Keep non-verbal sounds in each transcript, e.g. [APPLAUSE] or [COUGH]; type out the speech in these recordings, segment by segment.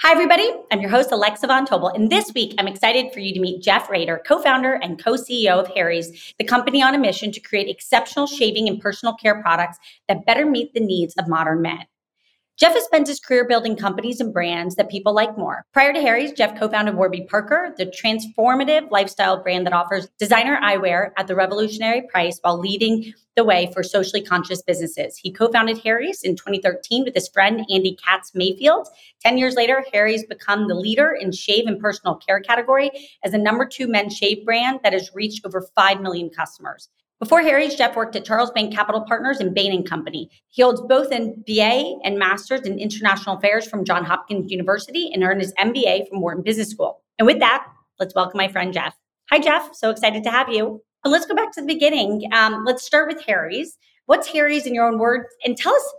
Hi, everybody. I'm your host, Alexa Von Tobel. And this week, I'm excited for you to meet Jeff Raider, co founder and co CEO of Harry's, the company on a mission to create exceptional shaving and personal care products that better meet the needs of modern men. Jeff has spent his career building companies and brands that people like more. Prior to Harry's, Jeff co founded Warby Parker, the transformative lifestyle brand that offers designer eyewear at the revolutionary price while leading the way for socially conscious businesses. He co founded Harry's in 2013 with his friend Andy Katz Mayfield. 10 years later, Harry's become the leader in shave and personal care category as the number two men's shave brand that has reached over 5 million customers. Before Harry's, Jeff worked at Charlesbank Capital Partners and Bain Company. He holds both an BA and Master's in International Affairs from Johns Hopkins University and earned his MBA from Wharton Business School. And with that, let's welcome my friend Jeff. Hi, Jeff. So excited to have you. But let's go back to the beginning. Um, let's start with Harry's. What's Harry's in your own words? And tell us,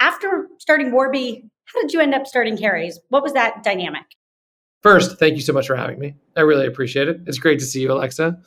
after starting Warby, how did you end up starting Harry's? What was that dynamic? First, thank you so much for having me. I really appreciate it. It's great to see you, Alexa.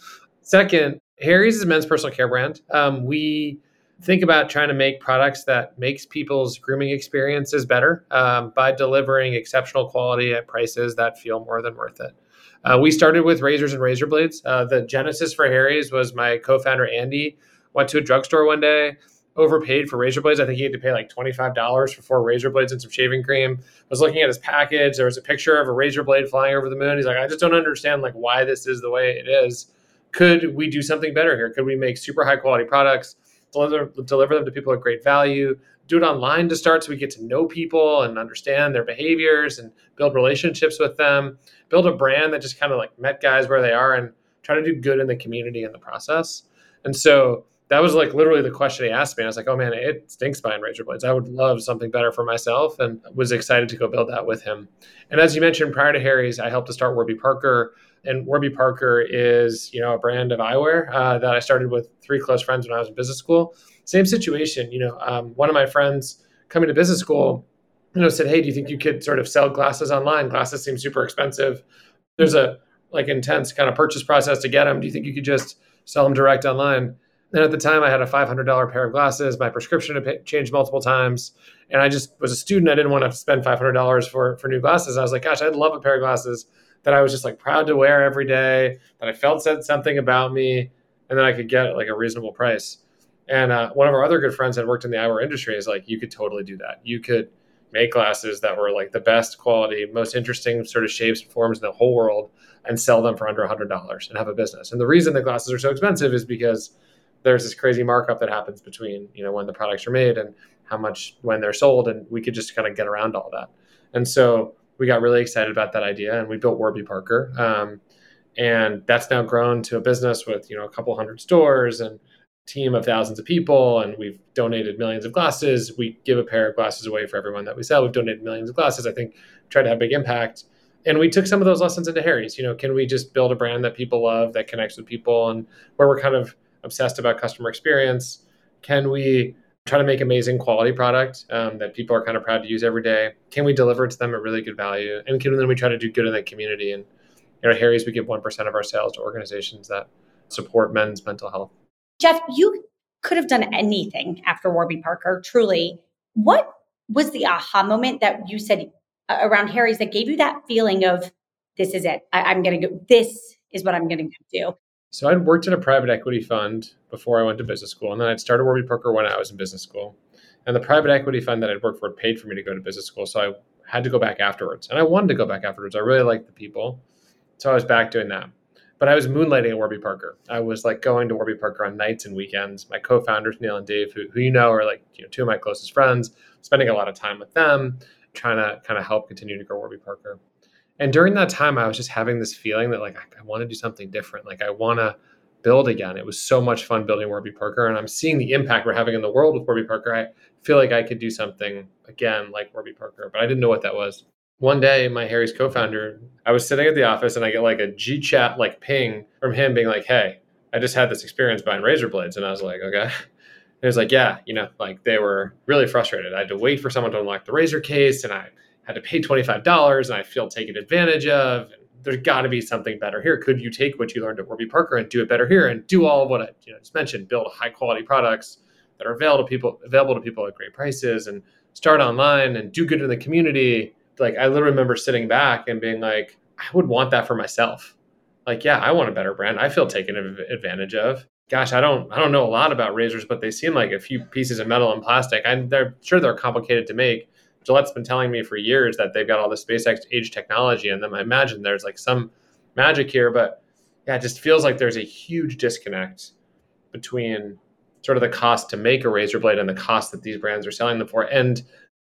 Second, Harry's is a men's personal care brand. Um, we think about trying to make products that makes people's grooming experiences better um, by delivering exceptional quality at prices that feel more than worth it. Uh, we started with razors and razor blades. Uh, the genesis for Harry's was my co-founder Andy went to a drugstore one day, overpaid for razor blades. I think he had to pay like $25 for four razor blades and some shaving cream. Was looking at his package. There was a picture of a razor blade flying over the moon. He's like, I just don't understand like why this is the way it is could we do something better here? Could we make super high quality products, deliver, deliver them to people at great value, do it online to start so we get to know people and understand their behaviors and build relationships with them, build a brand that just kind of like met guys where they are and try to do good in the community in the process. And so that was like literally the question he asked me. I was like, oh man, it stinks buying razor blades. I would love something better for myself and was excited to go build that with him. And as you mentioned, prior to Harry's, I helped to start Warby Parker and Warby Parker is, you know, a brand of eyewear uh, that I started with three close friends when I was in business school. Same situation, you know, um, one of my friends coming to business school, you know, said, "Hey, do you think you could sort of sell glasses online? Glasses seem super expensive. There's a like intense kind of purchase process to get them. Do you think you could just sell them direct online?" And at the time, I had a $500 pair of glasses. My prescription had changed multiple times, and I just was a student. I didn't want to spend $500 for for new glasses. I was like, "Gosh, I'd love a pair of glasses." That I was just like proud to wear every day, that I felt said something about me, and then I could get like a reasonable price. And uh, one of our other good friends had worked in the eyewear industry is like, you could totally do that. You could make glasses that were like the best quality, most interesting sort of shapes and forms in the whole world and sell them for under $100 and have a business. And the reason the glasses are so expensive is because there's this crazy markup that happens between, you know, when the products are made and how much when they're sold. And we could just kind of get around all that. And so we got really excited about that idea and we built Warby Parker. Um, and that's now grown to a business with you know a couple hundred stores and team of thousands of people and we've donated millions of glasses. We give a pair of glasses away for everyone that we sell. We've donated millions of glasses i think try to have big impact. And we took some of those lessons into harry's. You know can we just build a brand that people love that connects with people and where we're kind of obsessed about customer experience? Can we try to make amazing quality product um, that people are kind of proud to use every day. Can we deliver to them at really good value? And can then we try to do good in the community? And you know, Harry's, we give one percent of our sales to organizations that support men's mental health. Jeff, you could have done anything after Warby Parker. Truly, what was the aha moment that you said uh, around Harry's that gave you that feeling of this is it? I, I'm going to go. This is what I'm going to do. So I'd worked in a private equity fund before I went to business school, and then I'd started Warby Parker when I was in business school. And the private equity fund that I'd worked for paid for me to go to business school, so I had to go back afterwards. And I wanted to go back afterwards. I really liked the people, so I was back doing that. But I was moonlighting at Warby Parker. I was like going to Warby Parker on nights and weekends. My co-founders, Neil and Dave, who, who you know are like you know two of my closest friends, spending a lot of time with them, trying to kind of help continue to grow Warby Parker. And during that time, I was just having this feeling that like I, I want to do something different. Like I want to build again. It was so much fun building Warby Parker, and I'm seeing the impact we're having in the world with Warby Parker. I feel like I could do something again like Warby Parker, but I didn't know what that was. One day, my Harry's co-founder, I was sitting at the office and I get like a G chat like ping from him being like, "Hey, I just had this experience buying razor blades," and I was like, "Okay." And [LAUGHS] he was like, "Yeah, you know, like they were really frustrated. I had to wait for someone to unlock the razor case, and I had to pay twenty five dollars, and I feel taken advantage of." there's got to be something better here. Could you take what you learned at Warby Parker and do it better here and do all of what I you know, just mentioned, build high quality products that are available to people, available to people at great prices and start online and do good in the community. Like I literally remember sitting back and being like, I would want that for myself. Like, yeah, I want a better brand. I feel taken advantage of. Gosh, I don't, I don't know a lot about razors, but they seem like a few pieces of metal and plastic. I'm they're sure they're complicated to make, Gillette's been telling me for years that they've got all the space age technology in them. I imagine there's like some magic here, but yeah, it just feels like there's a huge disconnect between sort of the cost to make a razor blade and the cost that these brands are selling them for. And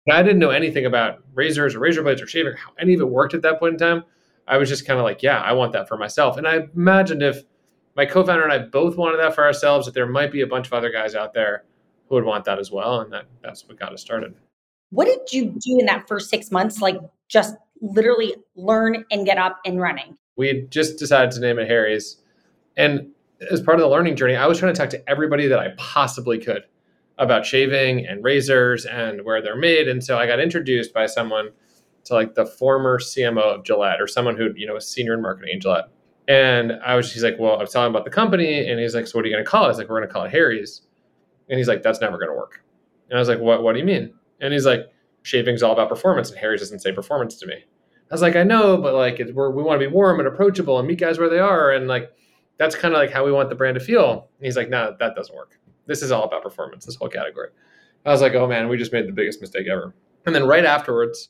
I didn't know anything about razors or razor blades or shaving, how any of it worked at that point in time. I was just kind of like, yeah, I want that for myself. And I imagined if my co-founder and I both wanted that for ourselves, that there might be a bunch of other guys out there who would want that as well. And that that's what got us started. What did you do in that first six months? Like just literally learn and get up and running? We had just decided to name it Harry's. And as part of the learning journey, I was trying to talk to everybody that I possibly could about shaving and razors and where they're made. And so I got introduced by someone to like the former CMO of Gillette or someone who, you know, was senior in marketing at Gillette. And I was, he's like, well, I was telling him about the company. And he's like, so what are you going to call it? I was like, we're going to call it Harry's. And he's like, that's never going to work. And I was like, what, what do you mean? And he's like, shaving's all about performance, and Harry's doesn't say performance to me. I was like, I know, but like, it, we want to be warm and approachable and meet guys where they are, and like, that's kind of like how we want the brand to feel. And he's like, no, that doesn't work. This is all about performance. This whole category. I was like, oh man, we just made the biggest mistake ever. And then right afterwards,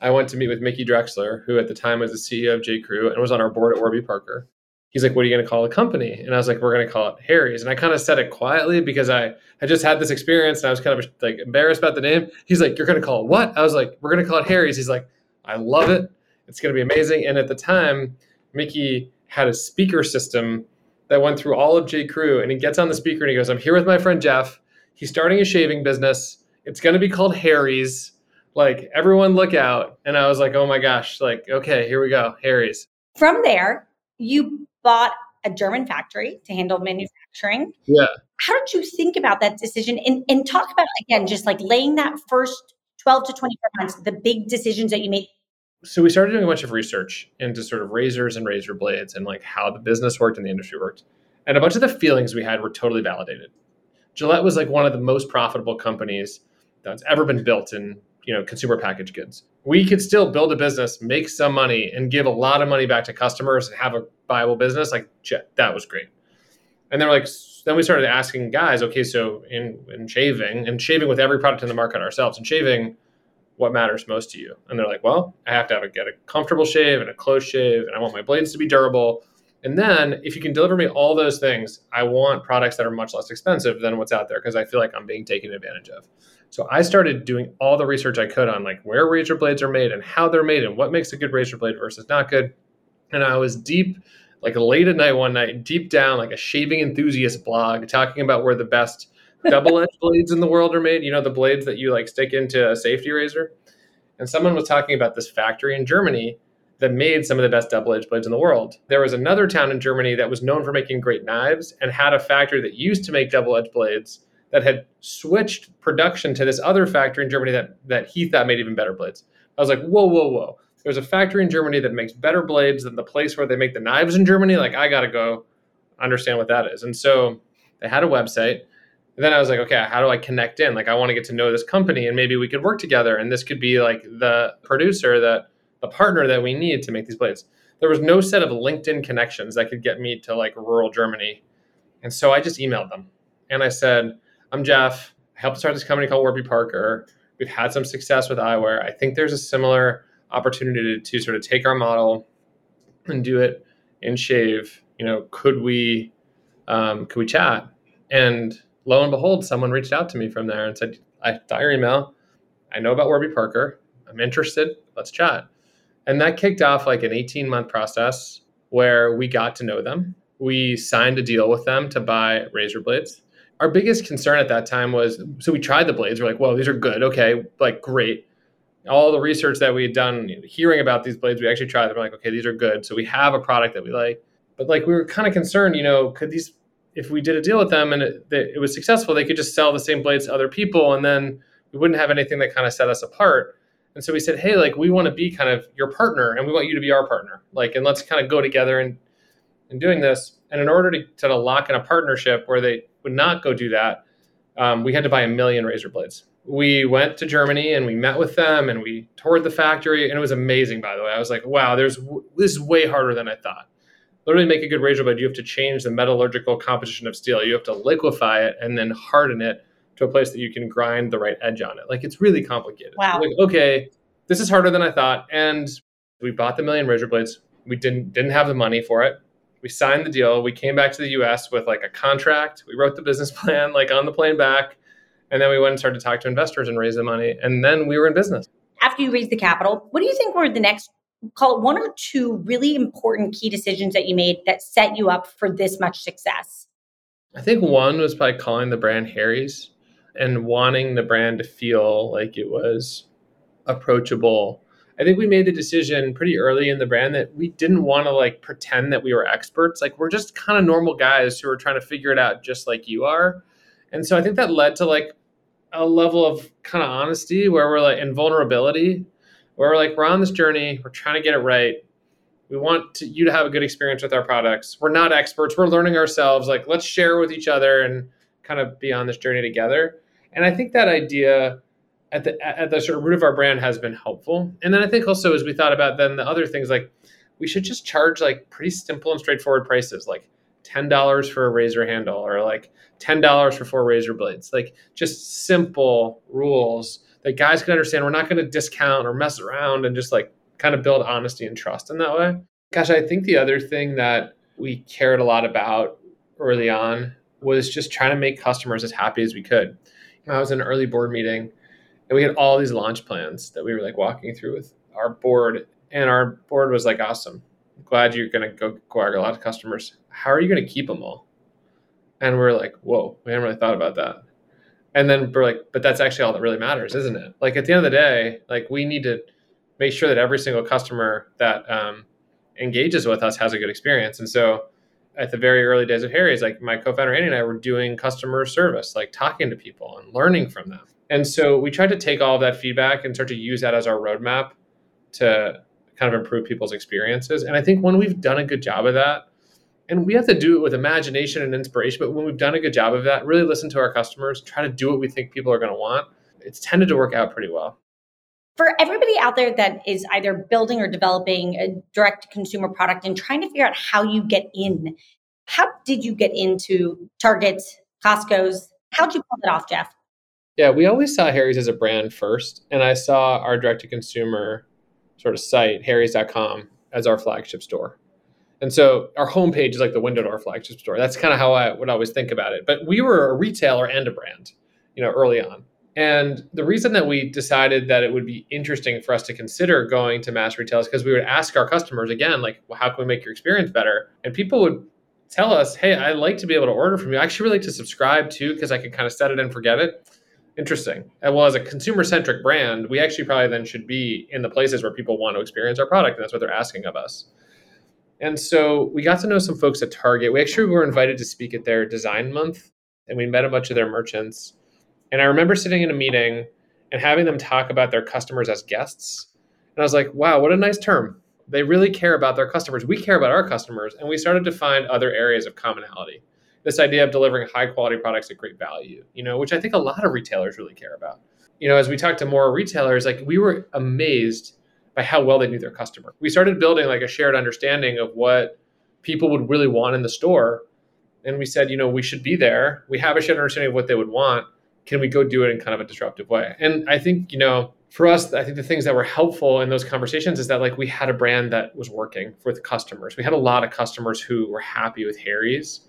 I went to meet with Mickey Drexler, who at the time was the CEO of J. Crew and was on our board at Warby Parker he's like, what are you going to call the company? And I was like, we're going to call it Harry's. And I kind of said it quietly because I had just had this experience and I was kind of like embarrassed about the name. He's like, you're going to call it what? I was like, we're going to call it Harry's. He's like, I love it. It's going to be amazing. And at the time, Mickey had a speaker system that went through all of J. Crew. And he gets on the speaker and he goes, I'm here with my friend Jeff. He's starting a shaving business. It's going to be called Harry's. Like, everyone look out. And I was like, oh my gosh, like, okay, here we go, Harry's. From there, you bought a German factory to handle manufacturing. Yeah. How did you think about that decision? And, and talk about, again, just like laying that first 12 to 24 months, the big decisions that you made. So we started doing a bunch of research into sort of razors and razor blades and like how the business worked and the industry worked. And a bunch of the feelings we had were totally validated. Gillette was like one of the most profitable companies that's ever been built in you know consumer packaged goods. We could still build a business make some money and give a lot of money back to customers and have a viable business like that was great. And then like then we started asking guys okay so in in shaving and shaving with every product in the market ourselves and shaving what matters most to you? And they're like well i have to have a, get a comfortable shave and a close shave and i want my blades to be durable. And then if you can deliver me all those things i want products that are much less expensive than what's out there because i feel like i'm being taken advantage of so I started doing all the research I could on like where razor blades are made and how they're made and what makes a good razor blade versus not good. And I was deep, like late at night one night, deep down like a shaving enthusiast blog talking about where the best [LAUGHS] double edged blades in the world are made. You know, the blades that you like stick into a safety razor. And someone was talking about this factory in Germany that made some of the best double edged blades in the world. There was another town in Germany that was known for making great knives and had a factory that used to make double edged blades that had switched production to this other factory in Germany that that he thought made even better blades. I was like, whoa, whoa, whoa. There's a factory in Germany that makes better blades than the place where they make the knives in Germany. Like, I got to go understand what that is. And so they had a website. And then I was like, okay, how do I connect in? Like, I want to get to know this company and maybe we could work together. And this could be like the producer that the partner that we need to make these blades. There was no set of LinkedIn connections that could get me to like rural Germany. And so I just emailed them and I said, I'm Jeff. I helped start this company called Warby Parker. We've had some success with eyewear. I think there's a similar opportunity to, to sort of take our model and do it in shave you know, could we, um, could we chat? And lo and behold, someone reached out to me from there and said, I got your email. I know about Warby Parker. I'm interested. Let's chat. And that kicked off like an 18 month process where we got to know them. We signed a deal with them to buy razor blades. Our biggest concern at that time was so we tried the blades. We're like, well, these are good. Okay, like great. All the research that we had done, hearing about these blades, we actually tried them. We're like, okay, these are good. So we have a product that we like. But like we were kind of concerned, you know, could these if we did a deal with them and it, it, was successful, they could just sell the same blades to other people, and then we wouldn't have anything that kind of set us apart. And so we said, hey, like we want to be kind of your partner, and we want you to be our partner, like, and let's kind of go together and in doing this. And in order to, to lock in a partnership where they would not go do that, um, we had to buy a million razor blades. We went to Germany and we met with them and we toured the factory, and it was amazing. By the way, I was like, wow, there's this is way harder than I thought literally make a good razor blade, you have to change the metallurgical composition of steel. You have to liquefy it and then harden it to a place that you can grind the right edge on it. Like it's really complicated. Wow. Like, okay, this is harder than I thought. And we bought the million razor blades. We didn't didn't have the money for it. We signed the deal. We came back to the US with like a contract. We wrote the business [LAUGHS] plan like on the plane back. And then we went and started to talk to investors and raise the money. And then we were in business. After you raised the capital, what do you think were the next call it one or two really important key decisions that you made that set you up for this much success? I think one was by calling the brand Harry's and wanting the brand to feel like it was approachable. I think we made the decision pretty early in the brand that we didn't want to like pretend that we were experts. Like we're just kind of normal guys who are trying to figure it out just like you are. And so I think that led to like a level of kind of honesty where we're like in vulnerability where we're like, we're on this journey, we're trying to get it right. We want to, you to have a good experience with our products. We're not experts, we're learning ourselves. Like, let's share with each other and kind of be on this journey together. And I think that idea at the at the sort of root of our brand has been helpful. And then I think also as we thought about then the other things like we should just charge like pretty simple and straightforward prices, like ten dollars for a razor handle or like ten dollars for four razor blades. Like just simple rules that guys can understand we're not going to discount or mess around and just like kind of build honesty and trust in that way. Gosh, I think the other thing that we cared a lot about early on was just trying to make customers as happy as we could. I was in an early board meeting and we had all these launch plans that we were like walking through with our board and our board was like awesome. Glad you're going to go acquire a lot of customers. How are you going to keep them all? And we're like whoa we hadn't really thought about that. And then we're like but that's actually all that really matters isn't it? Like at the end of the day like we need to make sure that every single customer that um, engages with us has a good experience. And so at the very early days of harry's like my co-founder andy and i were doing customer service like talking to people and learning from them and so we tried to take all of that feedback and start to use that as our roadmap to kind of improve people's experiences and i think when we've done a good job of that and we have to do it with imagination and inspiration. But when we've done a good job of that, really listen to our customers, try to do what we think people are going to want, it's tended to work out pretty well. For everybody out there that is either building or developing a direct consumer product and trying to figure out how you get in, how did you get into Target, Costco's? How'd you pull it off, Jeff? Yeah, we always saw Harry's as a brand first. And I saw our direct to consumer sort of site, harrys.com, as our flagship store. And so our homepage is like the window to our flagship store. That's kind of how I would always think about it. But we were a retailer and a brand, you know, early on. And the reason that we decided that it would be interesting for us to consider going to mass retail is because we would ask our customers again, like, well, how can we make your experience better? And people would tell us, hey, I like to be able to order from you. I actually really like to subscribe too, because I can kind of set it and forget it. Interesting. Well, as a consumer centric brand, we actually probably then should be in the places where people want to experience our product. And that's what they're asking of us. And so we got to know some folks at Target. We actually were invited to speak at their design month, and we met a bunch of their merchants. And I remember sitting in a meeting and having them talk about their customers as guests. And I was like, wow, what a nice term. They really care about their customers. We care about our customers. And we started to find other areas of commonality. This idea of delivering high quality products at great value, you know, which I think a lot of retailers really care about. You know, as we talked to more retailers, like we were amazed by how well they knew their customer. We started building like a shared understanding of what people would really want in the store. And we said, you know, we should be there. We have a shared understanding of what they would want. Can we go do it in kind of a disruptive way? And I think, you know, for us, I think the things that were helpful in those conversations is that like we had a brand that was working with customers. We had a lot of customers who were happy with Harry's.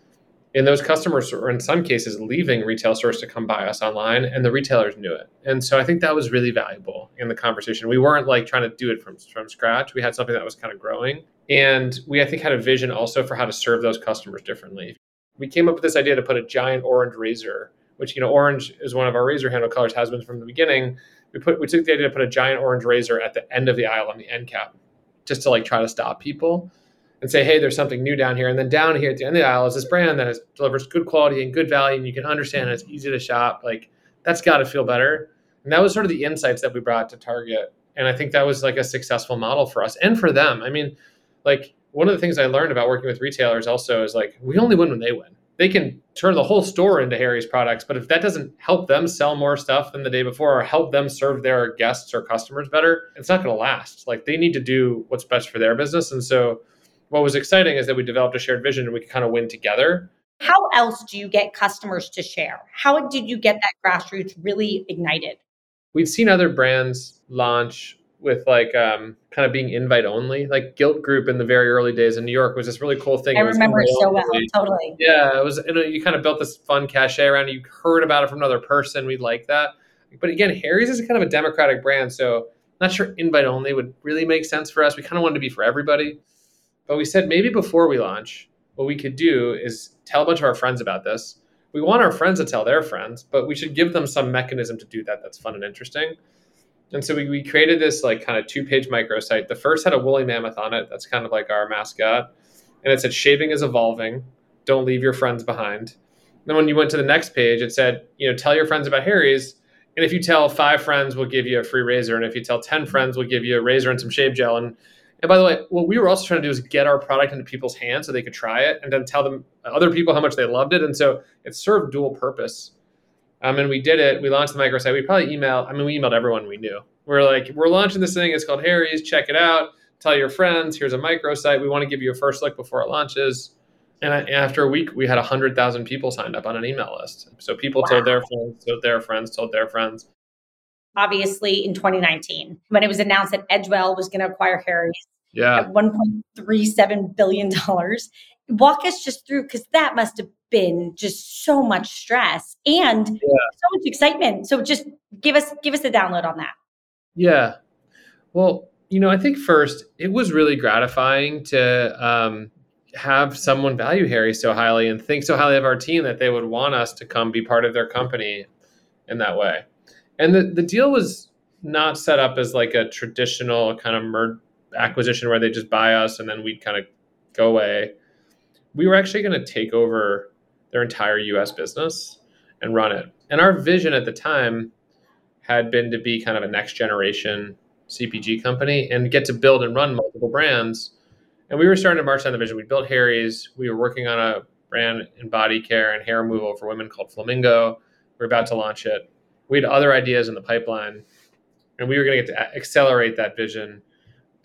And those customers were in some cases leaving retail stores to come buy us online and the retailers knew it. And so I think that was really valuable in the conversation. We weren't like trying to do it from, from scratch. We had something that was kind of growing. And we I think had a vision also for how to serve those customers differently. We came up with this idea to put a giant orange razor, which you know, orange is one of our razor handle colors, has been from the beginning we put we took the idea to put a giant orange razor at the end of the aisle on the end cap, just to like try to stop people and say, hey, there's something new down here. And then down here at the end of the aisle is this brand that delivers good quality and good value, and you can understand it's easy to shop. Like that's got to feel better. And that was sort of the insights that we brought to Target. And I think that was like a successful model for us and for them. I mean, like one of the things I learned about working with retailers also is like we only win when they win they can turn the whole store into Harry's products, but if that doesn't help them sell more stuff than the day before or help them serve their guests or customers better, it's not going to last. Like they need to do what's best for their business. And so what was exciting is that we developed a shared vision and we could kind of win together. How else do you get customers to share? How did you get that grassroots really ignited? We've seen other brands launch with like um, kind of being invite only. Like Gilt Group in the very early days in New York was this really cool thing. I it remember it so well, totally. Yeah, it was. You, know, you kind of built this fun cachet around it. You heard about it from another person. We like that. But again, Harry's is kind of a democratic brand, so not sure invite only would really make sense for us. We kind of wanted to be for everybody. But we said maybe before we launch, what we could do is tell a bunch of our friends about this. We want our friends to tell their friends, but we should give them some mechanism to do that that's fun and interesting. And so we, we created this like kind of two page microsite. The first had a woolly mammoth on it. That's kind of like our mascot. And it said, shaving is evolving. Don't leave your friends behind. And then when you went to the next page, it said, you know, tell your friends about Harry's. And if you tell five friends, we'll give you a free razor. And if you tell 10 friends, we'll give you a razor and some shave gel. And, and by the way, what we were also trying to do is get our product into people's hands so they could try it and then tell them other people how much they loved it. And so it served dual purpose. Um, and we did it. We launched the microsite. We probably emailed. I mean, we emailed everyone we knew. We're like, we're launching this thing. It's called Harry's. Check it out. Tell your friends. Here's a microsite. We want to give you a first look before it launches. And I, after a week, we had hundred thousand people signed up on an email list. So people wow. told their friends, told their friends, told their friends. Obviously, in 2019, when it was announced that Edgewell was going to acquire Harry's yeah. at 1.37 billion dollars, walk us just through because that must have been just so much stress and yeah. so much excitement. So just give us give us a download on that. Yeah. Well, you know, I think first it was really gratifying to um, have someone value Harry so highly and think so highly of our team that they would want us to come be part of their company in that way. And the, the deal was not set up as like a traditional kind of mer- Mm-hmm. acquisition where they just buy us and then we'd kind of go away. We were actually going to take over their entire US business and run it. And our vision at the time had been to be kind of a next generation CPG company and get to build and run multiple brands. And we were starting to march down the vision. We built Harry's. We were working on a brand in body care and hair removal for women called Flamingo. We are about to launch it. We had other ideas in the pipeline, and we were going to get to accelerate that vision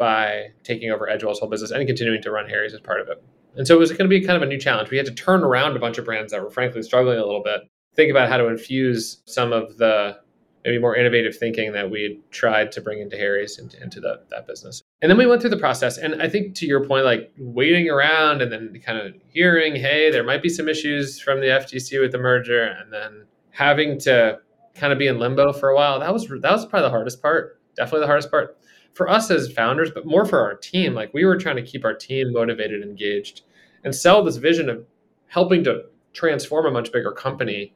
by taking over Edgewell's whole business and continuing to run Harry's as part of it. And so it was going to be kind of a new challenge. We had to turn around a bunch of brands that were frankly struggling a little bit, think about how to infuse some of the maybe more innovative thinking that we had tried to bring into Harry's into, into the, that business. And then we went through the process. And I think to your point, like waiting around and then kind of hearing, hey, there might be some issues from the FTC with the merger, and then having to kind of be in limbo for a while. That was that was probably the hardest part. Definitely the hardest part for us as founders, but more for our team. Like we were trying to keep our team motivated, engaged, and sell this vision of helping to transform a much bigger company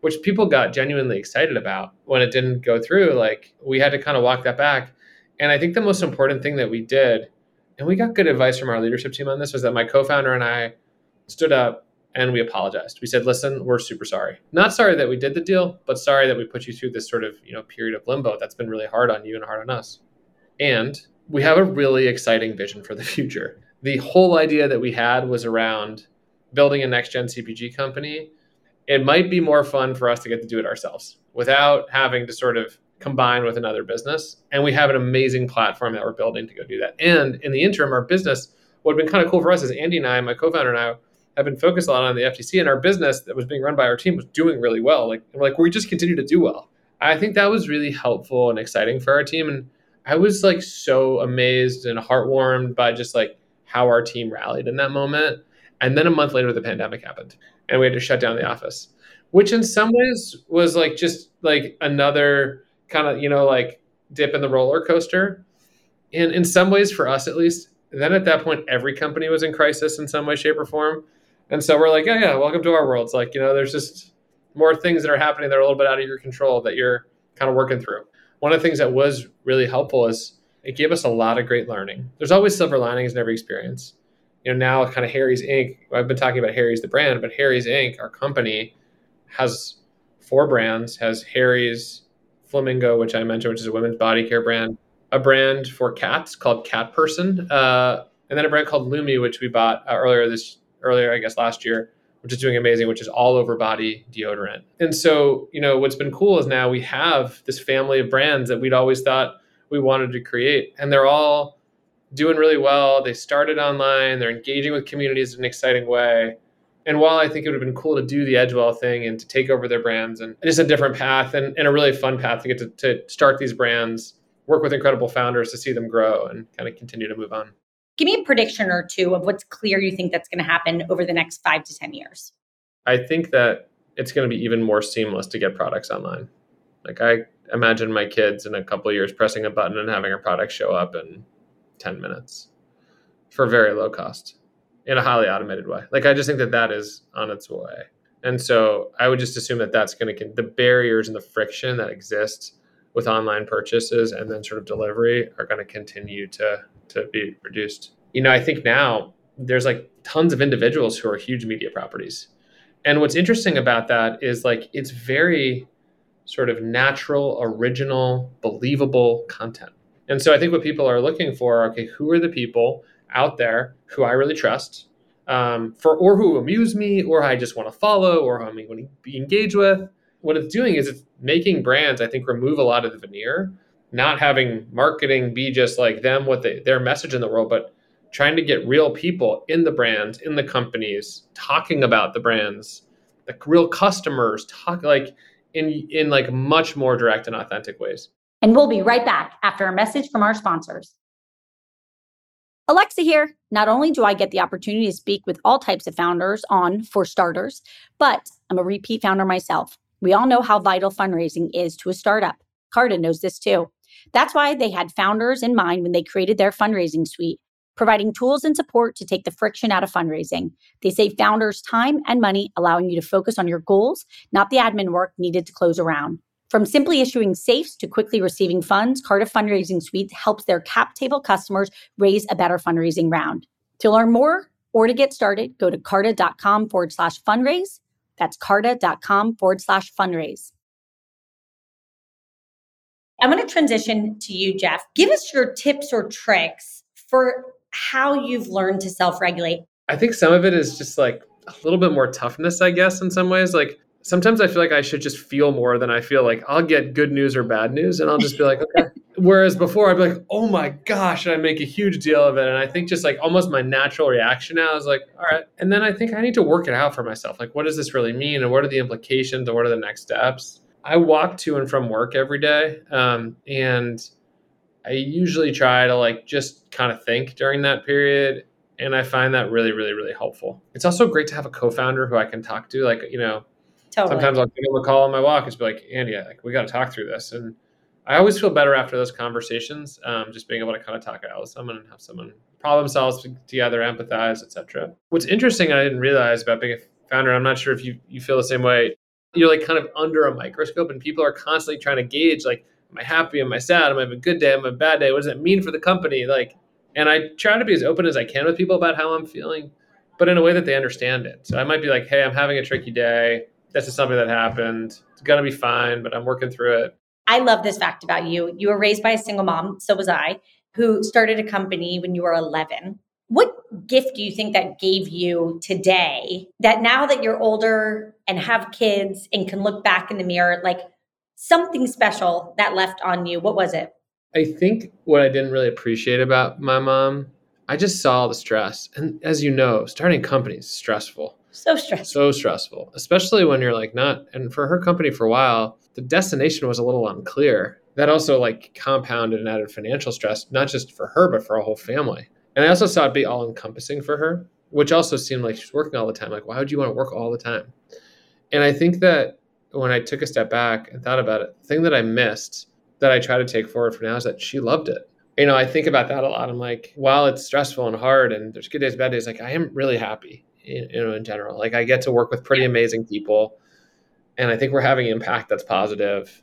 which people got genuinely excited about when it didn't go through. Like we had to kind of walk that back. And I think the most important thing that we did, and we got good advice from our leadership team on this, was that my co founder and I stood up and we apologized. We said, listen, we're super sorry. Not sorry that we did the deal, but sorry that we put you through this sort of, you know, period of limbo that's been really hard on you and hard on us. And we have a really exciting vision for the future. The whole idea that we had was around building a next gen CPG company it might be more fun for us to get to do it ourselves without having to sort of combine with another business. And we have an amazing platform that we're building to go do that. And in the interim, our business, what had been kind of cool for us is Andy and I, my co-founder and I, have been focused a lot on the FTC, and our business that was being run by our team was doing really well. Like, like we just continue to do well. I think that was really helpful and exciting for our team. And I was like so amazed and heartwarmed by just like how our team rallied in that moment. And then a month later, the pandemic happened and we had to shut down the office, which in some ways was like just like another kind of, you know, like dip in the roller coaster. And in some ways, for us at least, then at that point, every company was in crisis in some way, shape, or form. And so we're like, yeah, yeah, welcome to our world. It's like, you know, there's just more things that are happening that are a little bit out of your control that you're kind of working through. One of the things that was really helpful is it gave us a lot of great learning. There's always silver linings in every experience. You know, now kind of Harry's Inc. I've been talking about Harry's the brand, but Harry's Inc. our company has four brands. Has Harry's Flamingo, which I mentioned, which is a women's body care brand, a brand for cats called Cat Person, uh, and then a brand called Lume, which we bought uh, earlier this earlier, I guess, last year, which is doing amazing, which is all over body deodorant. And so, you know, what's been cool is now we have this family of brands that we'd always thought we wanted to create, and they're all doing really well. They started online, they're engaging with communities in an exciting way. And while I think it would have been cool to do the Edgewell thing and to take over their brands and just a different path and, and a really fun path to get to, to start these brands, work with incredible founders to see them grow and kind of continue to move on. Give me a prediction or two of what's clear you think that's going to happen over the next five to 10 years. I think that it's going to be even more seamless to get products online. Like I imagine my kids in a couple years pressing a button and having a product show up in 10 minutes for very low cost in a highly automated way. Like I just think that that is on its way. And so I would just assume that that's going to the barriers and the friction that exists with online purchases and then sort of delivery are going to continue to to be reduced. You know, I think now there's like tons of individuals who are huge media properties. And what's interesting about that is like it's very sort of natural, original, believable content. And so I think what people are looking for, okay, who are the people out there who I really trust, um, for or who amuse me, or I just want to follow, or who I want to be engaged with. What it's doing is it's making brands, I think, remove a lot of the veneer not having marketing be just like them what they, their message in the world but trying to get real people in the brands in the companies talking about the brands the real customers talk like in in like much more direct and authentic ways and we'll be right back after a message from our sponsors Alexa here. Not only do I get the opportunity to speak with all types of founders on For Starters, but I'm a repeat founder myself. We all know how vital fundraising is to a startup. Carta knows this too. That's why they had founders in mind when they created their fundraising suite, providing tools and support to take the friction out of fundraising. They save founders time and money, allowing you to focus on your goals, not the admin work needed to close a round. From simply issuing safes to quickly receiving funds, Carta Fundraising Suite helps their cap table customers raise a better fundraising round. To learn more or to get started, go to carta.com forward slash fundraise. That's carta.com forward slash fundraise. I'm going to transition to you, Jeff. Give us your tips or tricks for how you've learned to self regulate. I think some of it is just like a little bit more toughness, I guess, in some ways. Like sometimes I feel like I should just feel more than I feel like I'll get good news or bad news and I'll just be like, okay. [LAUGHS] Whereas before I'd be like, oh my gosh, and I make a huge deal of it. And I think just like almost my natural reaction now is like, all right. And then I think I need to work it out for myself. Like, what does this really mean? And what are the implications and what are the next steps? I walk to and from work every day, um, and I usually try to like just kind of think during that period, and I find that really, really, really helpful. It's also great to have a co-founder who I can talk to. Like you know, totally. sometimes I'll give him a call on my walk and just be like, Andy, like we got to talk through this, and I always feel better after those conversations. Um, just being able to kind of talk it out with someone and have someone problem solve together, empathize, etc. What's interesting, I didn't realize about being a founder. I'm not sure if you you feel the same way you're like kind of under a microscope and people are constantly trying to gauge like am i happy? Am i sad? Am i having a good day? Am i a bad day? What does that mean for the company? Like and i try to be as open as i can with people about how i'm feeling but in a way that they understand it. So i might be like hey i'm having a tricky day. This is something that happened. It's gonna be fine but i'm working through it. I love this fact about you. You were raised by a single mom so was i who started a company when you were 11 what gift do you think that gave you today that now that you're older and have kids and can look back in the mirror, like something special that left on you? What was it? I think what I didn't really appreciate about my mom, I just saw the stress. And as you know, starting companies is stressful. So stressful. So stressful, especially when you're like not, and for her company for a while, the destination was a little unclear. That also like compounded and added financial stress, not just for her, but for our whole family. And I also saw it be all encompassing for her, which also seemed like she's working all the time. Like, why would you want to work all the time? And I think that when I took a step back and thought about it, the thing that I missed that I try to take forward for now is that she loved it. You know, I think about that a lot. I'm like, while it's stressful and hard and there's good days, bad days, like I am really happy, you know, in general. Like I get to work with pretty amazing people and I think we're having impact that's positive,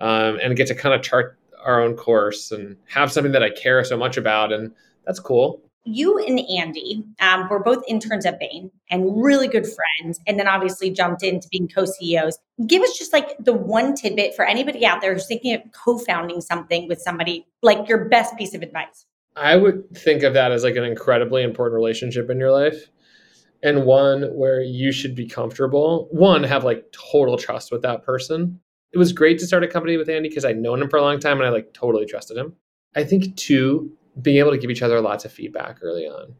um, and get to kind of chart our own course and have something that I care so much about. And that's cool you and Andy um, were both interns at Bain and really good friends, and then obviously jumped into being co CEOs. Give us just like the one tidbit for anybody out there who's thinking of co founding something with somebody, like your best piece of advice. I would think of that as like an incredibly important relationship in your life. And one where you should be comfortable. One, have like total trust with that person. It was great to start a company with Andy because I'd known him for a long time and I like totally trusted him. I think two, being able to give each other lots of feedback early on.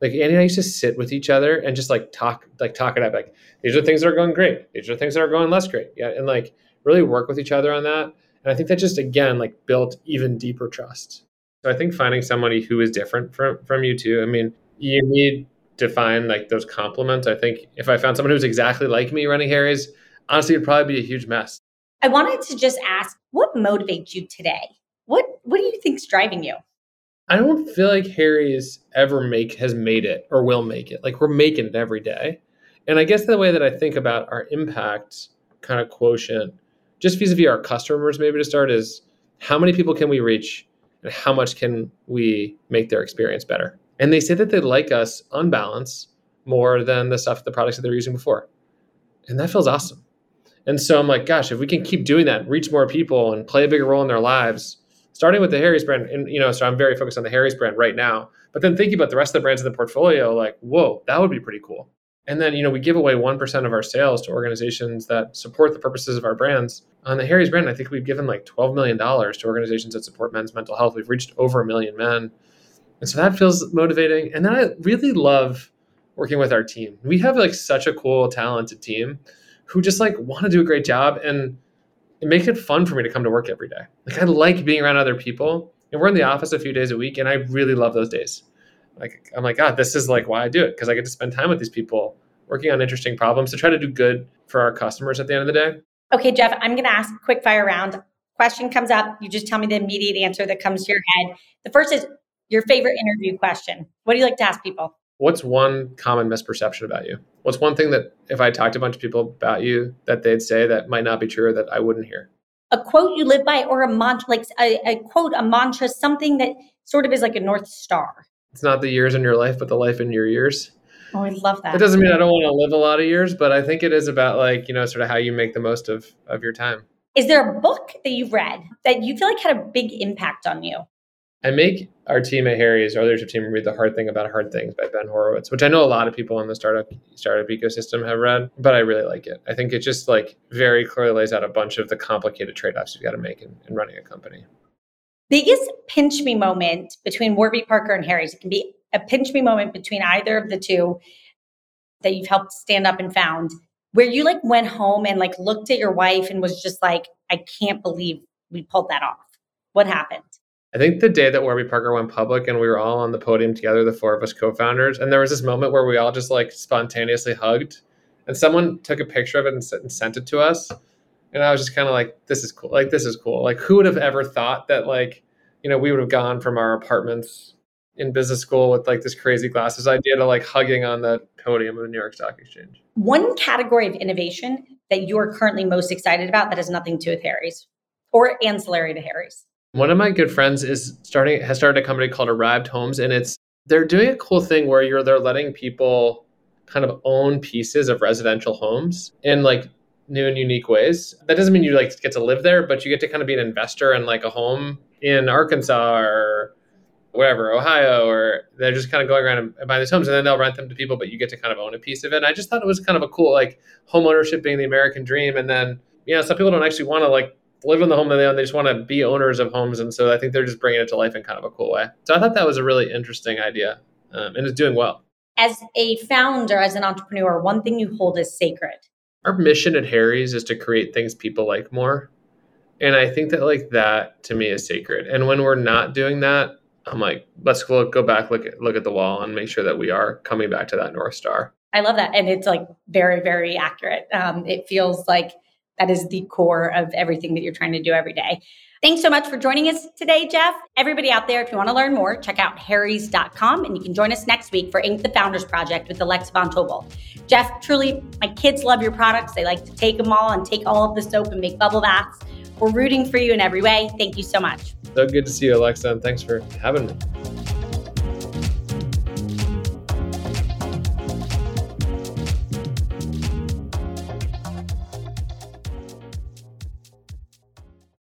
Like Andy and I used to sit with each other and just like talk, like talk it. Like these are things that are going great. These are things that are going less great. Yeah, and like really work with each other on that. And I think that just again like built even deeper trust. So I think finding somebody who is different from from you too. I mean, you need to find like those complements. I think if I found someone who's exactly like me running Harry's, honestly, it'd probably be a huge mess. I wanted to just ask, what motivates you today? What what do you think's driving you? I don't feel like Harry's ever make has made it or will make it. Like we're making it every day. And I guess the way that I think about our impact kind of quotient, just vis-a-vis our customers, maybe to start, is how many people can we reach and how much can we make their experience better? And they say that they like us on balance more than the stuff, the products that they're using before. And that feels awesome. And so I'm like, gosh, if we can keep doing that, reach more people and play a bigger role in their lives, starting with the Harry's brand, and you know, so I'm very focused on the Harry's brand right now. But then thinking about the rest of the brands in the portfolio, like, whoa, that would be pretty cool. And then, you know, we give away 1% of our sales to organizations that support the purposes of our brands. On the Harry's brand, I think we've given like $12 million to organizations that support men's mental health. We've reached over a million men. And so that feels motivating. And then I really love working with our team. We have like such a cool, talented team who just like want to do a great job. And it makes it fun for me to come to work every day. Like I like being around other people. And we're in the office a few days a week, and I really love those days. Like I'm like, God, this is like why I do it because I get to spend time with these people, working on interesting problems to try to do good for our customers at the end of the day. Okay, Jeff, I'm going to ask a quick fire round. Question comes up, you just tell me the immediate answer that comes to your head. The first is your favorite interview question. What do you like to ask people? What's one common misperception about you? What's one thing that if I talked to a bunch of people about you that they'd say that might not be true or that I wouldn't hear? A quote you live by or a mantra, like a, a quote, a mantra, something that sort of is like a North Star. It's not the years in your life, but the life in your years. Oh, I love that. That doesn't mean I don't want to live a lot of years, but I think it is about like, you know, sort of how you make the most of of your time. Is there a book that you've read that you feel like had a big impact on you? I make our team at Harry's, our leadership team, read The Hard Thing About Hard Things by Ben Horowitz, which I know a lot of people in the startup startup ecosystem have read, but I really like it. I think it just like very clearly lays out a bunch of the complicated trade-offs you've got to make in, in running a company. The biggest pinch me moment between Warby Parker and Harry's. It can be a pinch me moment between either of the two that you've helped stand up and found where you like went home and like looked at your wife and was just like, I can't believe we pulled that off. What happened? I think the day that Warby Parker went public and we were all on the podium together, the four of us co-founders, and there was this moment where we all just like spontaneously hugged, and someone took a picture of it and, and sent it to us, and I was just kind of like, "This is cool! Like this is cool! Like who would have ever thought that like you know we would have gone from our apartments in business school with like this crazy glasses idea to like hugging on the podium of the New York Stock Exchange." One category of innovation that you are currently most excited about that has nothing to do with Harry's or ancillary to Harry's. One of mm-hmm. my good friends is starting has started a company called Arrived Homes, and it's they're doing a cool thing where you're they're letting people kind of own pieces of residential homes in like new and unique ways. That doesn't mean you like get to live there, but you get to kind of be an investor in like a home in Arkansas or wherever, Ohio, or they're just kind of going around and buying these homes and then they'll rent them to people, but you get to kind of own a piece of it. And I just thought it was kind of a cool like home ownership being the American dream. And then, you know, some people don't actually want to like live in the home that they own. They just want to be owners of homes, and so I think they're just bringing it to life in kind of a cool way. So I thought that was a really interesting idea, um, and it's doing well. As a founder, as an entrepreneur, one thing you hold is sacred. our mission at Harry's is to create things people like more. And I think that like that to me is sacred. And when we're not doing that, I'm like, let's go, go back, look at look at the wall and make sure that we are coming back to that North Star. I love that. And it's like very, very accurate. Um, it feels like that is the core of everything that you're trying to do every day. Thanks so much for joining us today, Jeff. Everybody out there, if you want to learn more, check out harrys.com and you can join us next week for Inc. the Founders Project with Alexa Von Tobel. Jeff, truly, my kids love your products. They like to take them all and take all of the soap and make bubble baths. We're rooting for you in every way. Thank you so much. So good to see you, Alexa, and thanks for having me.